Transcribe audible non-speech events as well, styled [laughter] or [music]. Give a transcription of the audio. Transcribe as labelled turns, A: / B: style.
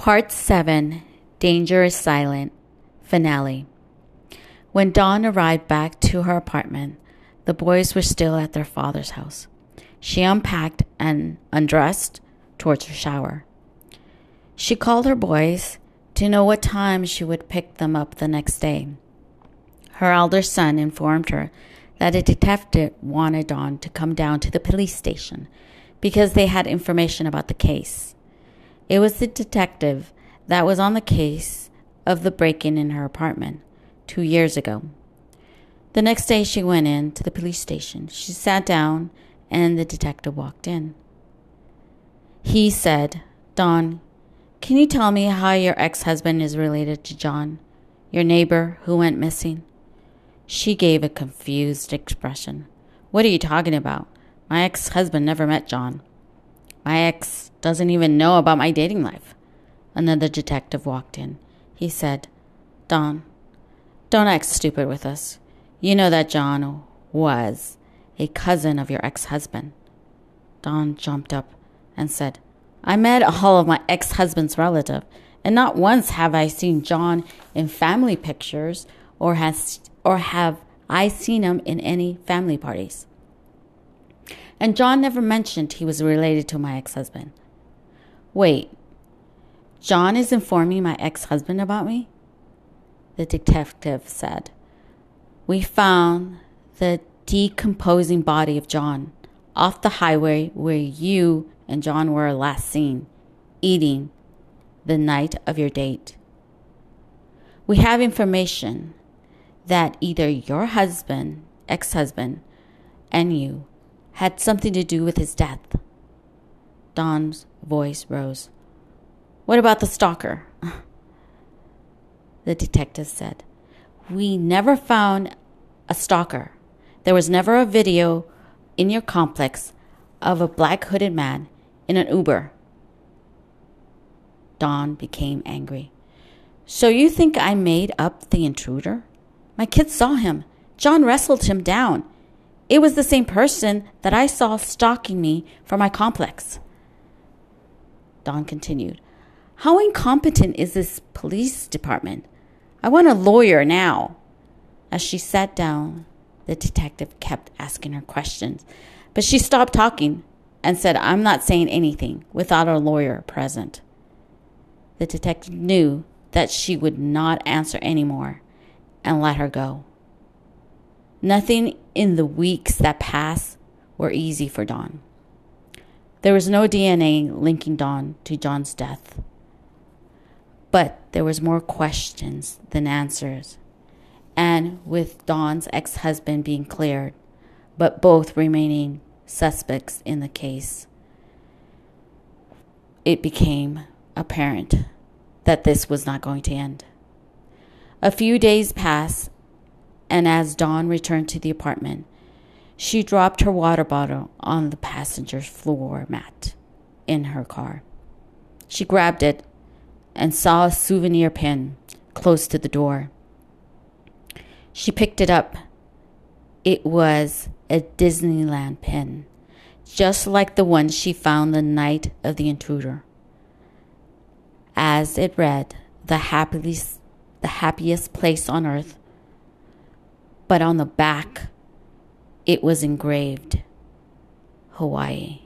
A: Part 7 Danger is Silent Finale. When Dawn arrived back to her apartment, the boys were still at their father's house. She unpacked and undressed towards her shower. She called her boys to know what time she would pick them up the next day. Her elder son informed her that a detective wanted Dawn to come down to the police station because they had information about the case. It was the detective that was on the case of the break in in her apartment two years ago. The next day, she went in to the police station. She sat down, and the detective walked in. He said, Dawn, can you tell me how your ex husband is related to John, your neighbor who went missing? She gave a confused expression. What are you talking about? My ex husband never met John. My ex doesn't even know about my dating life. Another detective walked in. He said, Dawn, don't act stupid with us. You know that John was a cousin of your ex husband. Dawn jumped up and said, I met all of my ex husband's relative, and not once have I seen John in family pictures or has or have I seen him in any family parties. And John never mentioned he was related to my ex husband. Wait, John is informing my ex husband about me? The detective said. We found the decomposing body of John off the highway where you and John were last seen, eating the night of your date. We have information that either your husband, ex husband, and you had something to do with his death. Dawn's voice rose. What about the stalker? [laughs] The detective said. We never found a stalker. There was never a video in your complex of a black hooded man in an Uber. Don became angry. So you think I made up the intruder? My kids saw him. John wrestled him down. It was the same person that I saw stalking me for my complex. Dawn continued. How incompetent is this police department? I want a lawyer now. As she sat down, the detective kept asking her questions, but she stopped talking and said, I'm not saying anything without a lawyer present. The detective knew that she would not answer anymore and let her go. Nothing in the weeks that passed were easy for Dawn. There was no DNA linking Dawn to John's death. But there was more questions than answers. And with Dawn's ex-husband being cleared, but both remaining suspects in the case, it became apparent that this was not going to end. A few days passed, and as Dawn returned to the apartment, she dropped her water bottle on the passenger's floor mat in her car. She grabbed it and saw a souvenir pin close to the door. She picked it up. It was a Disneyland pin, just like the one she found the night of the intruder. As it read, the happiest the happiest place on earth. But on the back, it was engraved Hawaii.